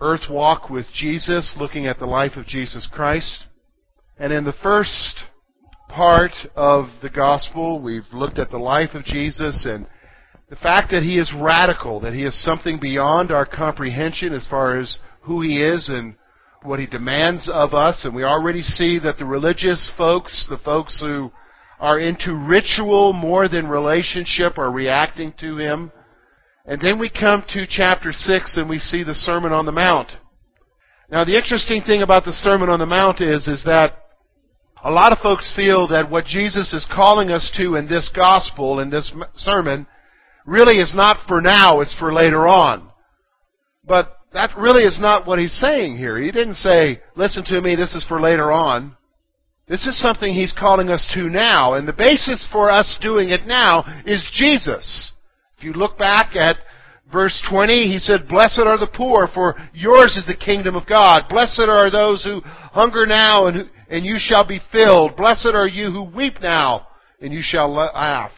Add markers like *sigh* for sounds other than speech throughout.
earth walk with Jesus, looking at the life of Jesus Christ. And in the first part of the Gospel, we've looked at the life of Jesus and the fact that he is radical, that he is something beyond our comprehension as far as who he is and what he demands of us. And we already see that the religious folks, the folks who are into ritual more than relationship, are reacting to him. And then we come to chapter 6 and we see the Sermon on the Mount. Now the interesting thing about the Sermon on the Mount is, is that a lot of folks feel that what Jesus is calling us to in this gospel, in this sermon, really is not for now, it's for later on. But that really is not what he's saying here. He didn't say, listen to me, this is for later on. This is something he's calling us to now, and the basis for us doing it now is Jesus. If you look back at verse 20, he said, Blessed are the poor, for yours is the kingdom of God. Blessed are those who hunger now, and, and you shall be filled. Blessed are you who weep now, and you shall laugh.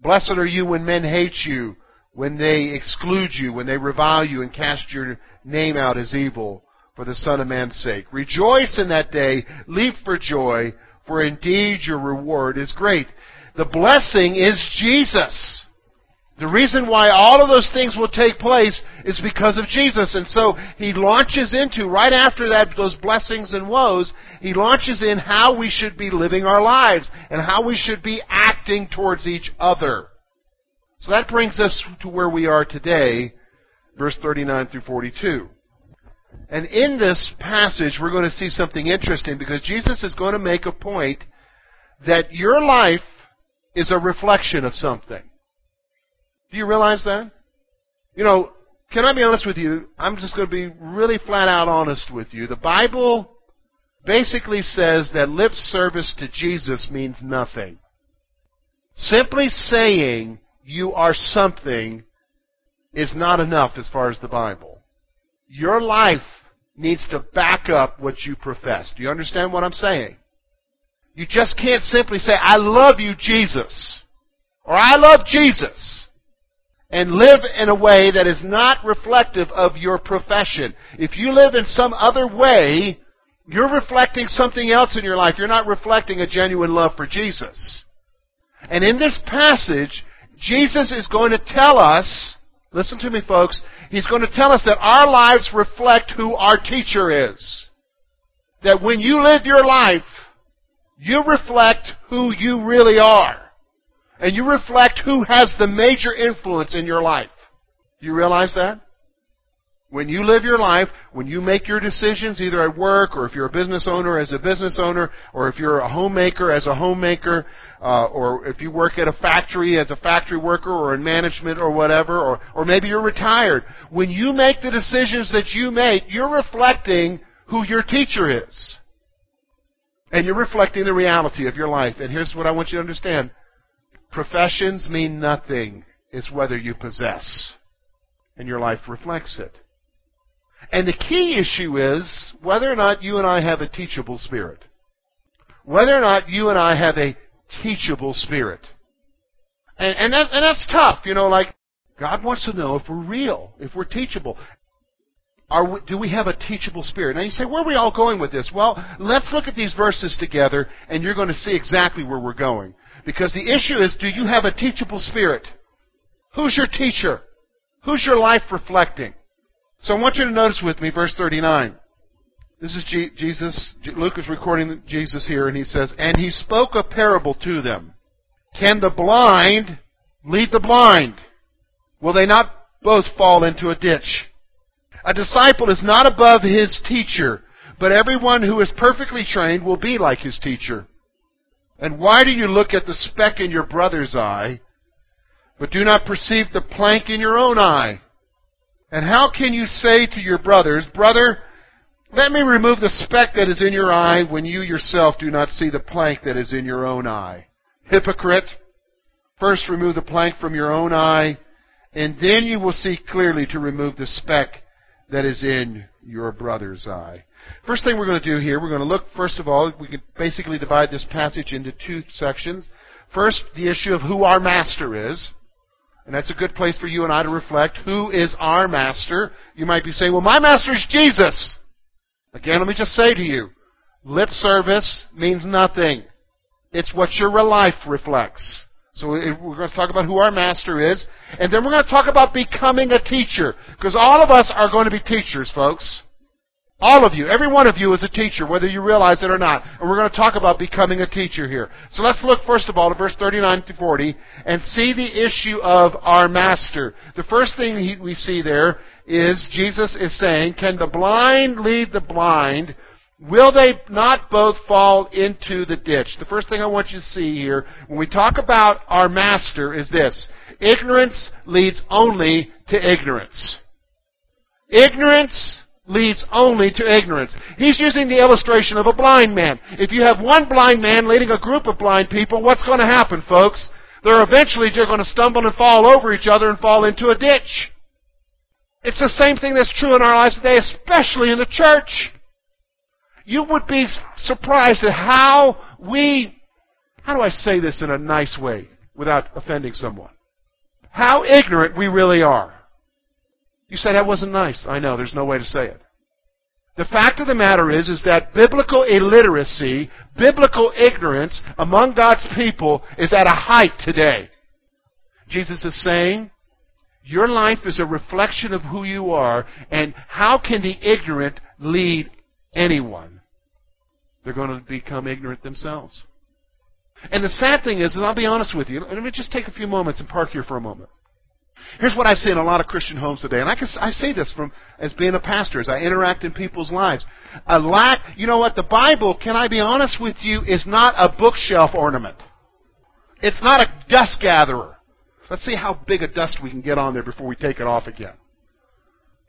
Blessed are you when men hate you, when they exclude you, when they revile you and cast your name out as evil for the Son of Man's sake. Rejoice in that day, leap for joy, for indeed your reward is great. The blessing is Jesus. The reason why all of those things will take place is because of Jesus. And so he launches into, right after that, those blessings and woes, he launches in how we should be living our lives and how we should be acting towards each other. So that brings us to where we are today, verse 39 through 42. And in this passage, we're going to see something interesting because Jesus is going to make a point that your life is a reflection of something. Do you realize that? You know, can I be honest with you? I'm just going to be really flat out honest with you. The Bible basically says that lip service to Jesus means nothing. Simply saying you are something is not enough as far as the Bible. Your life needs to back up what you profess. Do you understand what I'm saying? You just can't simply say, I love you, Jesus. Or I love Jesus and live in a way that is not reflective of your profession. If you live in some other way, you're reflecting something else in your life. You're not reflecting a genuine love for Jesus. And in this passage, Jesus is going to tell us, listen to me folks, He's going to tell us that our lives reflect who our teacher is. That when you live your life, you reflect who you really are and you reflect who has the major influence in your life. You realize that? When you live your life, when you make your decisions, either at work or if you're a business owner as a business owner, or if you're a homemaker as a homemaker, uh, or if you work at a factory as a factory worker or in management or whatever, or, or maybe you're retired, when you make the decisions that you make, you're reflecting who your teacher is. And you're reflecting the reality of your life. And here's what I want you to understand. Professions mean nothing. It's whether you possess. And your life reflects it. And the key issue is whether or not you and I have a teachable spirit. Whether or not you and I have a teachable spirit. And, and, that, and that's tough, you know, like, God wants to know if we're real, if we're teachable. We, do we have a teachable spirit? Now you say, where are we all going with this? Well, let's look at these verses together, and you're going to see exactly where we're going. Because the issue is, do you have a teachable spirit? Who's your teacher? Who's your life reflecting? So I want you to notice with me verse 39. This is Jesus. Luke is recording Jesus here, and he says, And he spoke a parable to them. Can the blind lead the blind? Will they not both fall into a ditch? A disciple is not above his teacher, but everyone who is perfectly trained will be like his teacher. And why do you look at the speck in your brother's eye, but do not perceive the plank in your own eye? And how can you say to your brothers, Brother, Let me remove the speck that is in your eye when you yourself do not see the plank that is in your own eye. Hypocrite, first remove the plank from your own eye, and then you will see clearly to remove the speck that is in your brother's eye. First thing we're going to do here, we're going to look, first of all, we can basically divide this passage into two sections. First, the issue of who our master is. And that's a good place for you and I to reflect. Who is our master? You might be saying, well, my master is Jesus. Again, let me just say to you, lip service means nothing. It's what your real life reflects. So eh, we're going to talk about who our master is, and then we're going to talk about becoming a teacher. Because all of us are going to be teachers, folks. All of you, every one of you is a teacher, whether you realize it or not. And we're going to talk about becoming a teacher here. So let's look first of all to verse 39 to 40 and see the issue of our master. The first thing we see there is Jesus is saying, can the blind lead the blind? Will they not both fall into the ditch? The first thing I want you to see here, when we talk about our master, is this. Ignorance leads only to ignorance. Ignorance leads only to ignorance. He's using the illustration of a blind man. If you have one blind man leading a group of blind people, what's going to happen, folks? They're eventually just going to stumble and fall over each other and fall into a ditch. It's the same thing that's true in our lives today, especially in the church. You would be surprised at how we, how do I say this in a nice way without offending someone? How ignorant we really are. You say that wasn't nice. I know, there's no way to say it. The fact of the matter is, is that biblical illiteracy, biblical ignorance among God's people is at a height today. Jesus is saying, your life is a reflection of who you are, and how can the ignorant lead anyone? They're going to become ignorant themselves. And the sad thing is, and I'll be honest with you, let me just take a few moments and park here for a moment. Here's what I see in a lot of Christian homes today, and I, can, I say this from as being a pastor, as I interact in people's lives. A lack, you know what? The Bible, can I be honest with you, is not a bookshelf ornament. It's not a dust gatherer. Let's see how big a dust we can get on there before we take it off again.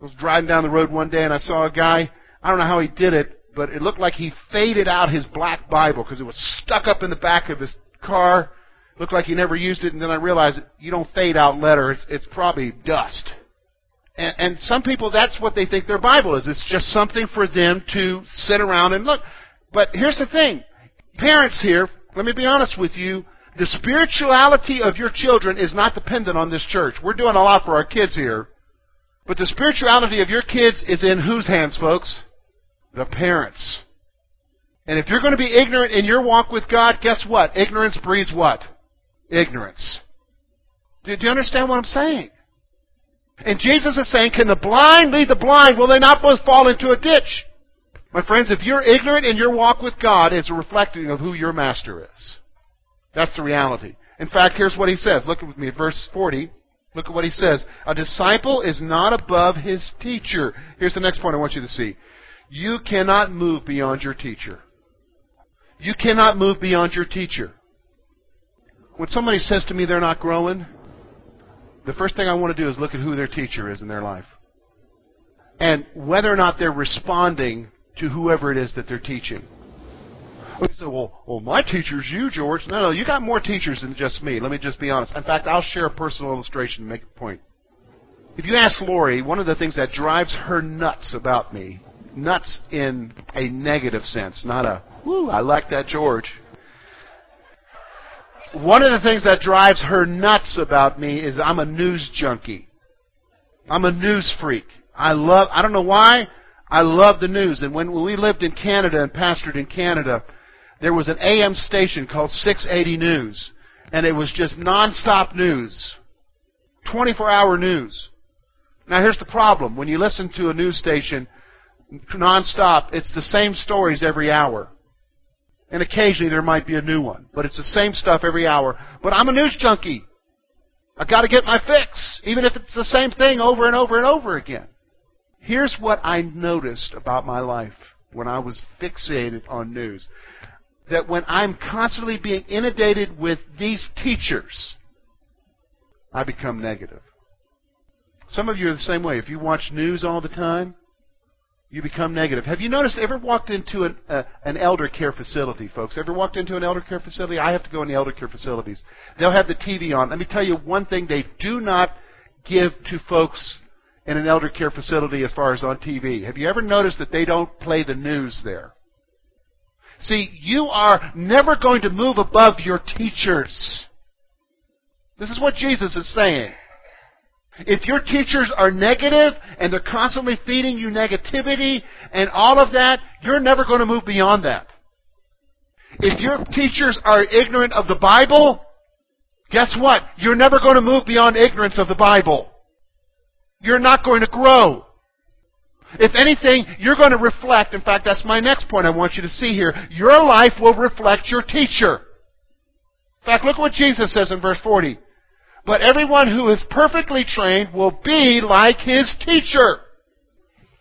I was driving down the road one day and I saw a guy. I don't know how he did it, but it looked like he faded out his black Bible because it was stuck up in the back of his car Looked like you never used it, and then I realized you don't fade out letters. It's, probably dust. And, and some people, that's what they think their Bible is. It's just something for them to sit around and look. But here's the thing. Parents here, let me be honest with you. The spirituality of your children is not dependent on this church. We're doing a lot for our kids here. But the spirituality of your kids is in whose hands, folks? The parents. And if you're going to be ignorant in your walk with God, guess what? Ignorance breeds what? Ignorance. Do, you understand what I'm saying? And Jesus is saying, can the blind lead the blind? Will they not both fall into a ditch? My friends, if you're ignorant in your walk with God, it's a reflecting of who your master is. That's the reality. In fact, here's what he says. Look with me at verse 40. Look at what he says. A disciple is not above his teacher. Here's the next point I want you to see. You cannot move beyond your teacher. You cannot move beyond your teacher. When somebody says to me they're not growing, the first thing I want to do is look at who their teacher is in their life. And whether or not they're responding to whoever it is that they're teaching. You say, well, well, my teacher's you, George. No, no, you got more teachers than just me. Let me just be honest. In fact, I'll share a personal illustration to make a point. If you ask Lori, one of the things that drives her nuts about me, nuts in a negative sense, not a, whoo, I like that George. One of the things that drives her nuts about me is I'm a news junkie. I'm a news freak. I love, I don't know why, I love the news. And when we lived in Canada and pastored in Canada, there was an AM station called 680 News. And it was just nonstop news. 24 hour news. Now here's the problem. When you listen to a news station nonstop, it's the same stories every hour. And occasionally there might be a new one. But it's the same stuff every hour. But I'm a news junkie. I've got to get my fix, even if it's the same thing over and over and over again. Here's what I noticed about my life when I was fixated on news. That when I'm constantly being inundated with these teachers, I become negative. Some of you are the same way. If you watch news all the time, you become negative. Have you noticed? Ever walked into an, uh, an elder care facility, folks? Ever walked into an elder care facility? I have to go in the elder care facilities. They'll have the TV on. Let me tell you one thing: they do not give to folks in an elder care facility as far as on TV. Have you ever noticed that they don't play the news there? See, you are never going to move above your teachers. This is what Jesus is saying. If your teachers are negative and they're constantly feeding you negativity and all of that, you're never going to move beyond that. If your teachers are ignorant of the Bible, guess what? You're never going to move beyond ignorance of the Bible. You're not going to grow. If anything, you're going to reflect. In fact, that's my next point I want you to see here. Your life will reflect your teacher. In fact, look what Jesus says in verse 40. But everyone who is perfectly trained will be like his teacher.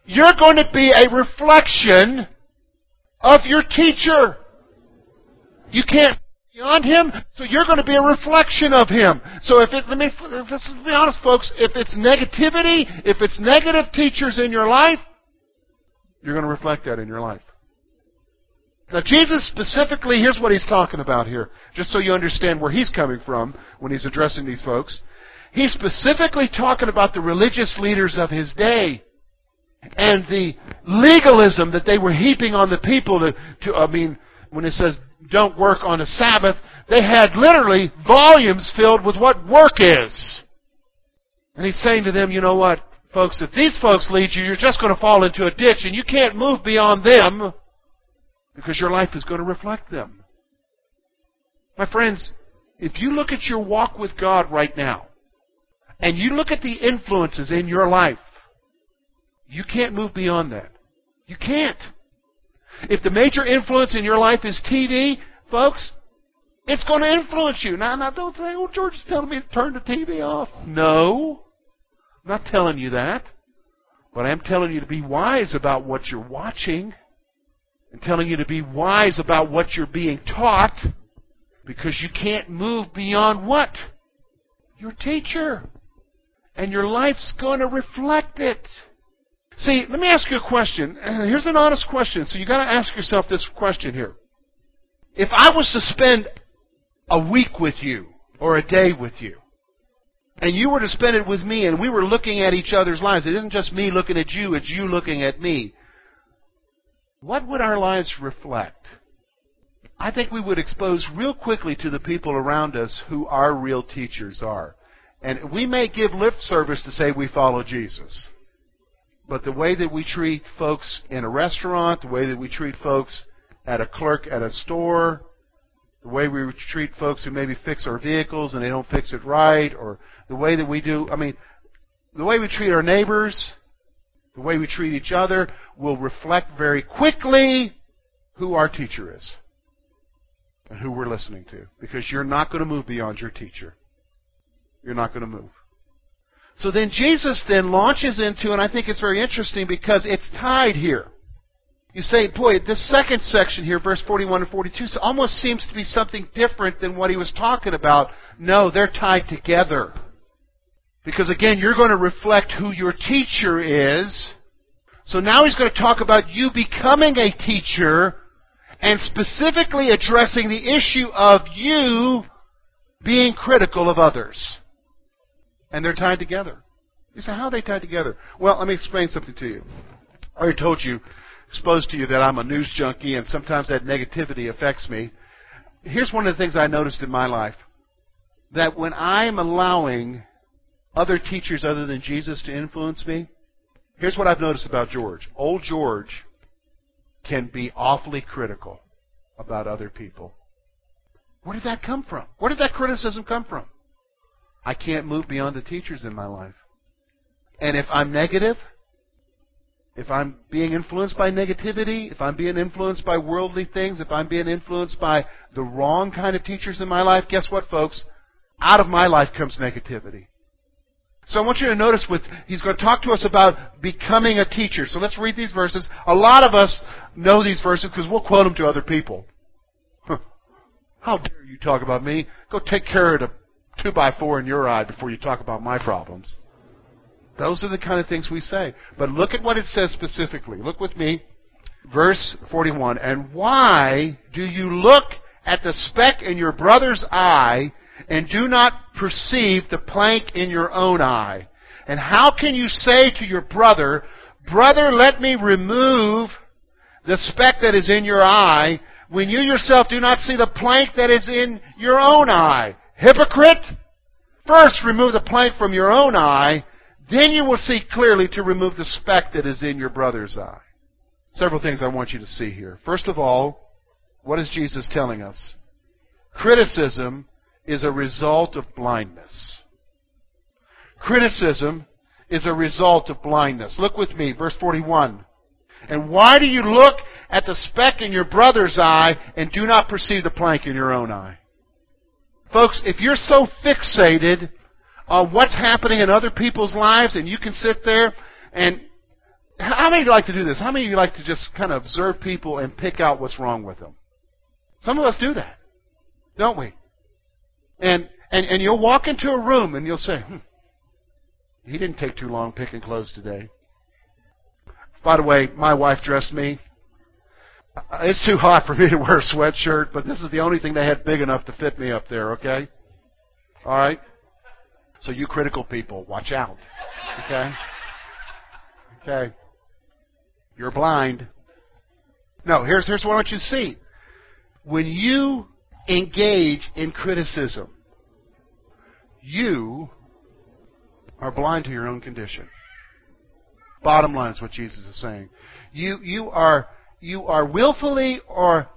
You're going to be a reflection of your teacher. You can't be beyond him, so you're going to be a reflection of him. So if it, let me, let's be honest, folks, if it's negativity, if it's negative teachers in your life, you're going to reflect that in your life. Now, Jesus specifically, here's what he's talking about here, just so you understand where he's coming from when he's addressing these folks. He's specifically talking about the religious leaders of his day and the legalism that they were heaping on the people to, to I mean, when it says don't work on a Sabbath, they had literally volumes filled with what work is. And he's saying to them, you know what, folks, if these folks lead you, you're just going to fall into a ditch and you can't move beyond them because your life is going to reflect them. My friends, if you look at your walk with God right now, and you look at the influences in your life, you can't move beyond that. You can't. If the major influence in your life is TV, folks, it's going to influence you. Now, now don't say, oh, George is telling me to turn the TV off. No. I'm not telling you that. But I am telling you to be wise about what you're watching and telling you to be wise about what you're being taught because you can't move beyond what? Your teacher. And your life's going to reflect it. See, let me ask you a question. *clears throat* Here's an honest question. So you got to ask yourself this question here. If I was to spend a week with you or a day with you, and you were to spend it with me, and we were looking at each other's lives, it isn't just me looking at you, it's you looking at me. What would our lives reflect? I think we would expose real quickly to the people around us who our real teachers are. And we may give lip service to say we follow Jesus. But the way that we treat folks in a restaurant, the way that we treat folks at a clerk at a store, the way we treat folks who maybe fix our vehicles and they don't fix it right, or the way that we do, I mean, the way we treat our neighbors, the way we treat each other will reflect very quickly who our teacher is and who we're listening to. Because you're not going to move beyond your teacher. You're not going to move. So then Jesus then launches into, and I think it's very interesting because it's tied here. You say, boy, this second section here, verse 41 and 42, almost seems to be something different than what he was talking about. No, they're tied together. Because again, you're going to reflect who your teacher is. So now he's going to talk about you becoming a teacher and specifically addressing the issue of you being critical of others. And they're tied together. You say, how are they tied together? Well, let me explain something to you. I already told you, exposed to you that I'm a news junkie and sometimes that negativity affects me. Here's one of the things I noticed in my life. That when I'm allowing other teachers other than Jesus to influence me, here's what I've noticed about George. Old George can be awfully critical about other people. Where did that come from? Where did that criticism come from? I can't move beyond the teachers in my life. And if I'm negative, if I'm being influenced by negativity, if I'm being influenced by worldly things, if I'm being influenced by the wrong kind of teachers in my life, guess what, folks? Out of my life comes negativity. So I want you to notice with he's going to talk to us about becoming a teacher. So let's read these verses. A lot of us know these verses because we'll quote them to other people. How dare you talk about me? Go take care of the two by four in your eye before you talk about my problems. Those are the kind of things we say. But look at what it says specifically. Look with me. Verse 41. And why do you look at the speck in your brother's eye and do not perceive the plank in your own eye? And how can you say to your brother, Brother, let me remove the speck that is in your eye, when you yourself do not see the plank that is in your own eye? Hypocrite! First remove the plank from your own eye, then you will see clearly to remove the speck that is in your brother's eye. Several things I want you to see here. First of all, what is Jesus telling us? Criticism is a result of blindness. Criticism is a result of blindness. Look with me, verse 41. And why do you look at the speck in your brother's eye and do not perceive the plank in your own eye? Folks, if you're so fixated on what's happening in other people's lives and you can sit there and how many of you like to do this? How many of you like to just kind of observe people and pick out what's wrong with them? Some of us do that, don't we? And and and you'll walk into a room and you'll say, hmm, "He didn't take too long picking clothes today." By the way, my wife dressed me. It's too hot for me to wear a sweatshirt, but this is the only thing they had big enough to fit me up there. Okay, all right. So you critical people, watch out. Okay. Okay. You're blind. No, here's here's what I want you to see. When you engage in criticism, you are blind to your own condition. Bottom line is what Jesus is saying. You you are you are willfully or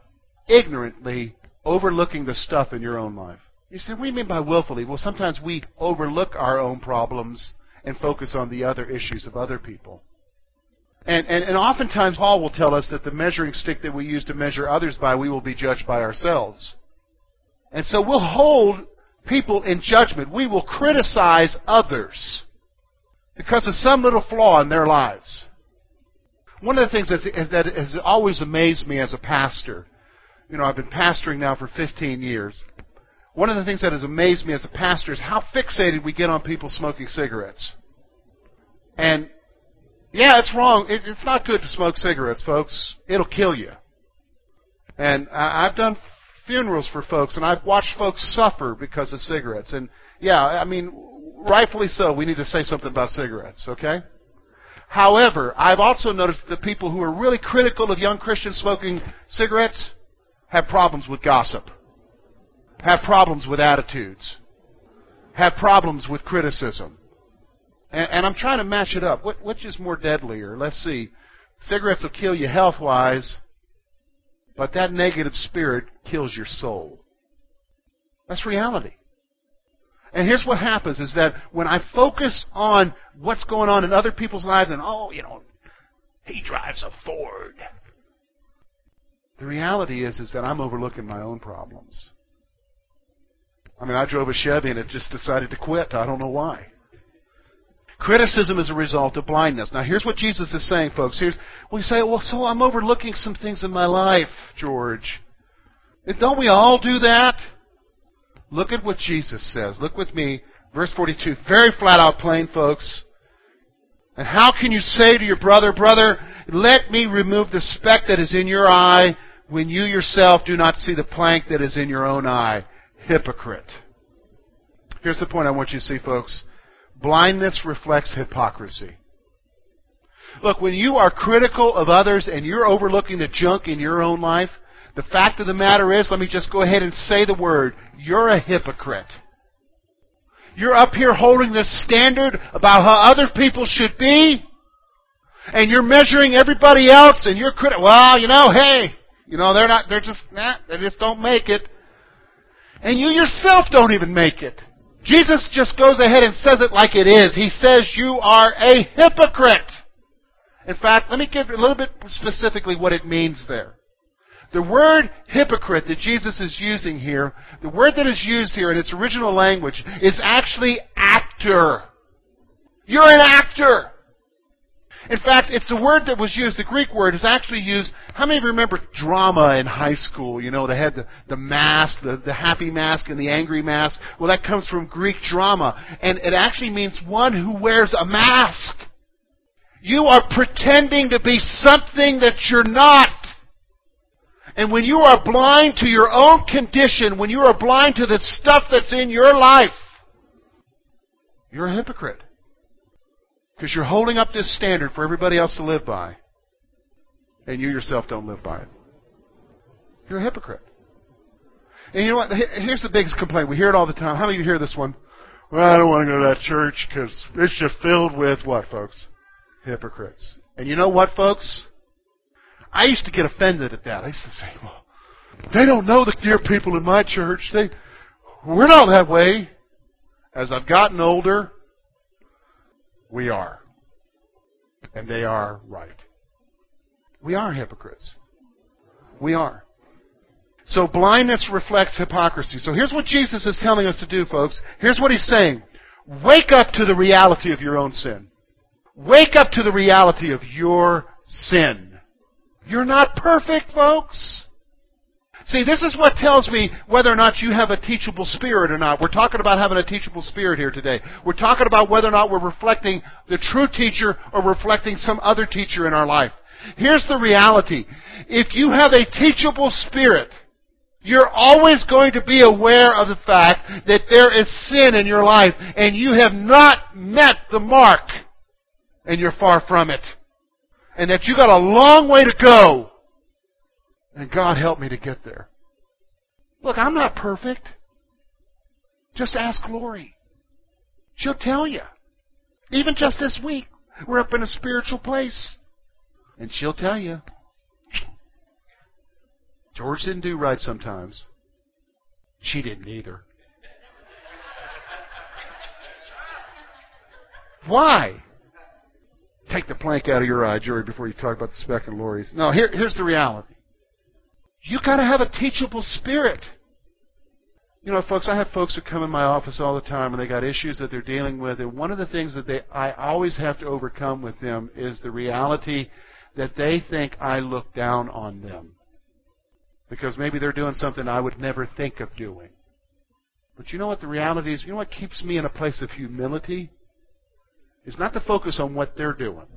ignorantly overlooking the stuff in your own life. You say, what do you mean by willfully? Well, sometimes we overlook our own problems and focus on the other issues of other people. And, and, and oftentimes, Paul will tell us that the measuring stick that we use to measure others by, we will be judged by ourselves. And so we'll hold people in judgment. We will criticize others because of some little flaw in their lives. One of the things that has always amazed me as a pastor, you know, I've been pastoring now for 15 years. One of the things that has amazed me as a pastor is how fixated we get on people smoking cigarettes. And yeah, it's wrong. It, it's not good to smoke cigarettes, folks. It'll kill you. And I, I've done funerals for folks, and I've watched folks suffer because of cigarettes. And yeah, I mean, rightfully so. We need to say something about cigarettes, okay? However, I've also noticed that the people who are really critical of young Christians smoking cigarettes have problems with gossip, have problems with attitudes, have problems with criticism. And, and I'm trying to match it up. What, which is more deadlier? Let's see. Cigarettes will kill you health wise, but that negative spirit kills your soul. That's reality. And here's what happens is that when I focus on what's going on in other people's lives and, oh, you know, he drives a Ford. The reality is, is that I'm overlooking my own problems. I mean, I drove a Chevy and it just decided to quit. I don't know why. Criticism is a result of blindness. Now, here's what Jesus is saying, folks. Here's we say, well, so I'm overlooking some things in my life, George. Don't we all do that? Look at what Jesus says. Look with me, verse 42. Very flat out plain, folks. And how can you say to your brother, brother, let me remove the speck that is in your eye when you yourself do not see the plank that is in your own eye? Hypocrite. Here's the point I want you to see, folks. Blindness reflects hypocrisy. Look, when you are critical of others and you're overlooking the junk in your own life, the fact of the matter is, let me just go ahead and say the word, you're a hypocrite. You're up here holding this standard about how other people should be, and you're measuring everybody else, and you're critical. Well, you know, hey, you know, they're not, they're just, nah, they just don't make it. And you yourself don't even make it. Jesus just goes ahead and says it like it is. He says you are a hypocrite. In fact, let me give a little bit specifically what it means there. The word hypocrite that Jesus is using here, the word that is used here in its original language is actually actor. You're an actor. In fact, it's a word that was used, the Greek word is actually used. How many of you remember drama in high school? You know, they had the, the mask, the, the happy mask and the angry mask. Well, that comes from Greek drama. And it actually means one who wears a mask. You are pretending to be something that you're not. And when you are blind to your own condition, when you are blind to the stuff that's in your life, you're a hypocrite. Because you're holding up this standard for everybody else to live by. And you yourself don't live by it. You're a hypocrite. And you know what? Here's the biggest complaint. We hear it all the time. How many of you hear this one? Well, I don't want to go to that church because it's just filled with what, folks? Hypocrites. And you know what, folks? I used to get offended at that. I used to say, well, they don't know the dear people in my church. They, we're not that way. As I've gotten older, we are. And they are right. We are hypocrites. We are. So blindness reflects hypocrisy. So here's what Jesus is telling us to do, folks. Here's what he's saying. Wake up to the reality of your own sin. Wake up to the reality of your sin. You're not perfect, folks. See, this is what tells me whether or not you have a teachable spirit or not. We're talking about having a teachable spirit here today. We're talking about whether or not we're reflecting the true teacher or reflecting some other teacher in our life. Here's the reality. If you have a teachable spirit, you're always going to be aware of the fact that there is sin in your life and you have not met the mark and you're far from it. And that you got a long way to go and God help me to get there. Look, I'm not perfect. Just ask Lori. She'll tell you. Even just this week, we're up in a spiritual place. And she'll tell you. George didn't do right sometimes. She didn't either. Why? Take the plank out of your eye, Jerry, before you talk about the speck and Lori's. No, here, here's the reality. You got to have a teachable spirit. You know, folks, I have folks who come in my office all the time and they got issues that they're dealing with, and one of the things that they I always have to overcome with them is the reality that they think I look down on them. Because maybe they're doing something I would never think of doing. But you know what the reality is? You know what keeps me in a place of humility? Is not to focus on what they're doing,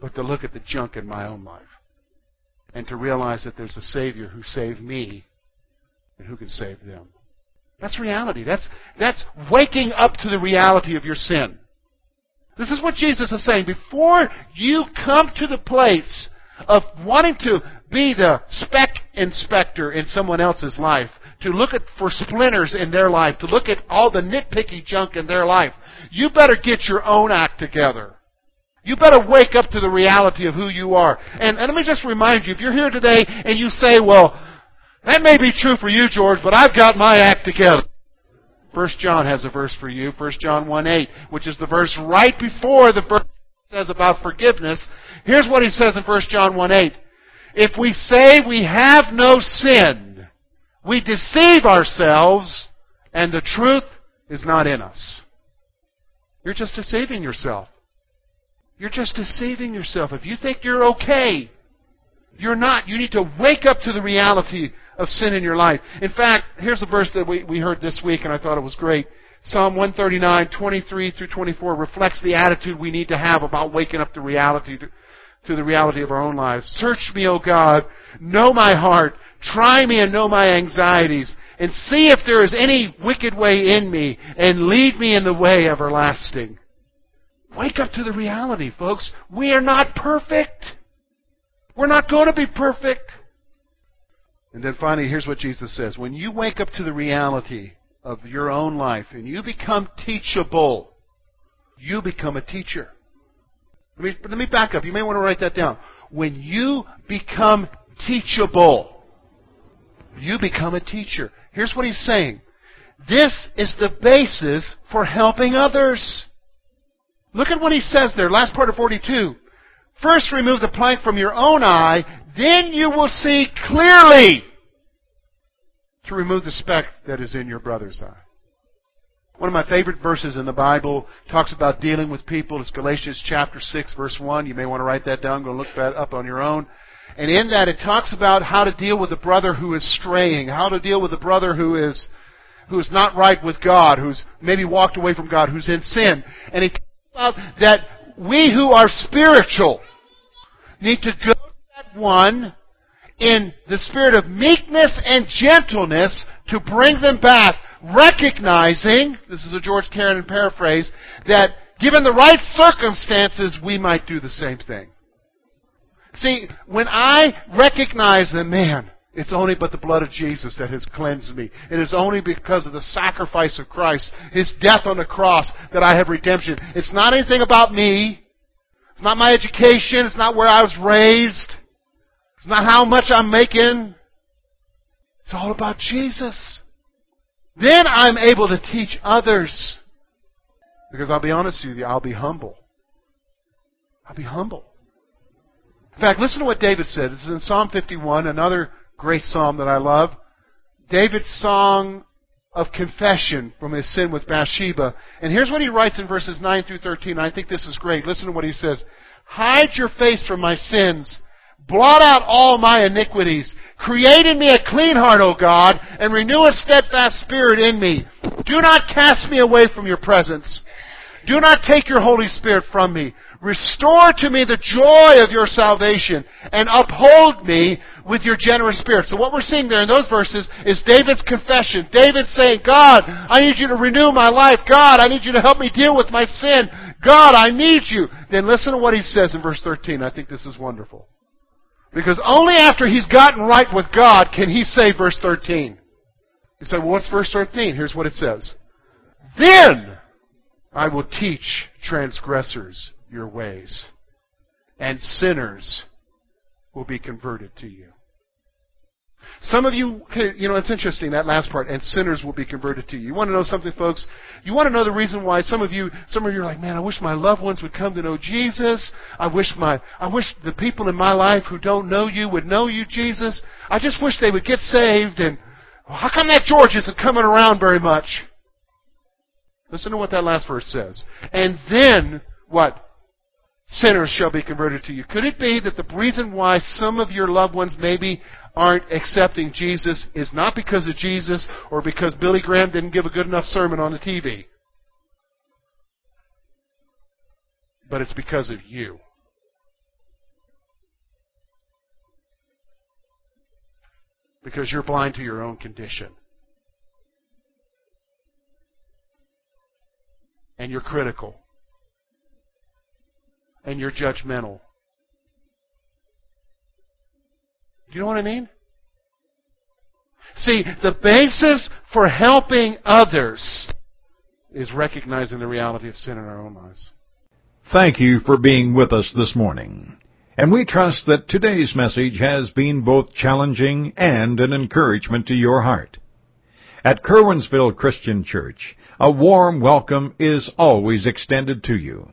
but to look at the junk in my own life and to realize that there's a Savior who saved me and who can save them. That's reality. That's, that's waking up to the reality of your sin. This is what Jesus is saying. Before you come to the place of wanting to be the speck inspector in someone else's life, to look at for splinters in their life, to look at all the nitpicky junk in their life, you better get your own act together. You better wake up to the reality of who you are. And, and let me just remind you, if you're here today and you say, well, that may be true for you, George, but I've got my act together. First John has a verse for you, First John 1 8, which is the verse right before the verse says about forgiveness. Here's what he says in First John 1 8. If we say we have no sin, we deceive ourselves, and the truth is not in us. You're just deceiving yourself. You're just deceiving yourself. If you think you're okay, you're not. You need to wake up to the reality of sin in your life. In fact, here's a verse that we, we heard this week, and I thought it was great. Psalm 139, 23 through 24 reflects the attitude we need to have about waking up to reality, to, to the reality of our own lives. Search me, O God. Know my heart. Try me and know my anxieties. And see if there is any wicked way in me, and lead me in the way everlasting. Wake up to the reality, folks. We are not perfect. We're not going to be perfect. And then finally, here's what Jesus says. When you wake up to the reality of your own life and you become teachable, you become a teacher. Let me, let me back up. You may want to write that down. When you become teachable, you become a teacher. Here's what he's saying. This is the basis for helping others. Look at what he says there, last part of 42. First remove the plank from your own eye, then you will see clearly to remove the speck that is in your brother's eye. One of my favorite verses in the Bible talks about dealing with people. It's Galatians chapter 6 verse 1. You may want to write that down. Go look that up on your own. And in that it talks about how to deal with a brother who is straying, how to deal with a brother who is who is not right with God, who's maybe walked away from God, who's in sin. And he about that we who are spiritual need to go to that one in the spirit of meekness and gentleness to bring them back, recognizing, this is a George Cannon paraphrase, that given the right circumstances, we might do the same thing. See, when I recognize that, man, it's only but the blood of Jesus that has cleansed me. It is only because of the sacrifice of Christ, His death on the cross, that I have redemption. It's not anything about me. It's not my education. It's not where I was raised. It's not how much I'm making. It's all about Jesus. Then I'm able to teach others. Because I'll be honest with you, I'll be humble. I'll be humble. In fact, listen to what David said. This is in Psalm 51, another great psalm that I love. David's song of confession from his sin with Bathsheba. And here's what he writes in verses 9 through 13. I think this is great. Listen to what he says. Hide your face from my sins. Blot out all my iniquities. Create in me a clean heart, O God, and renew a steadfast spirit in me. Do not cast me away from your presence. Do not take your Holy Spirit from me. Restore to me the joy of your salvation and uphold me with your generous spirit. So what we're seeing there in those verses is David's confession. David saying, God, I need you to renew my life. God, I need you to help me deal with my sin. God, I need you. Then listen to what he says in verse 13. I think this is wonderful. Because only after he's gotten right with God can he say verse 13. You say, well, what's verse 13? Here's what it says. Then I will teach transgressors your ways, and sinners will be converted to you. Some of you, you know, it's interesting, that last part, and sinners will be converted to you. You want to know something, folks? You want to know the reason why some of you, some of you are like, man, I wish my loved ones would come to know Jesus. I wish my, I wish the people in my life who don't know you would know you, Jesus. I just wish they would get saved and, well, how come that George isn't coming around very much? Listen to what that last verse says. And then, what? Sinners shall be converted to you. Could it be that the reason why some of your loved ones maybe aren't accepting Jesus is not because of Jesus or because Billy Graham didn't give a good enough sermon on the TV? But it's because of you. Because you're blind to your own condition. And you're critical and you're judgmental. Do you know what I mean? See, the basis for helping others is recognizing the reality of sin in our own lives. Thank you for being with us this morning. And we trust that today's message has been both challenging and an encouragement to your heart. At Curwensville Christian Church, a warm welcome is always extended to you.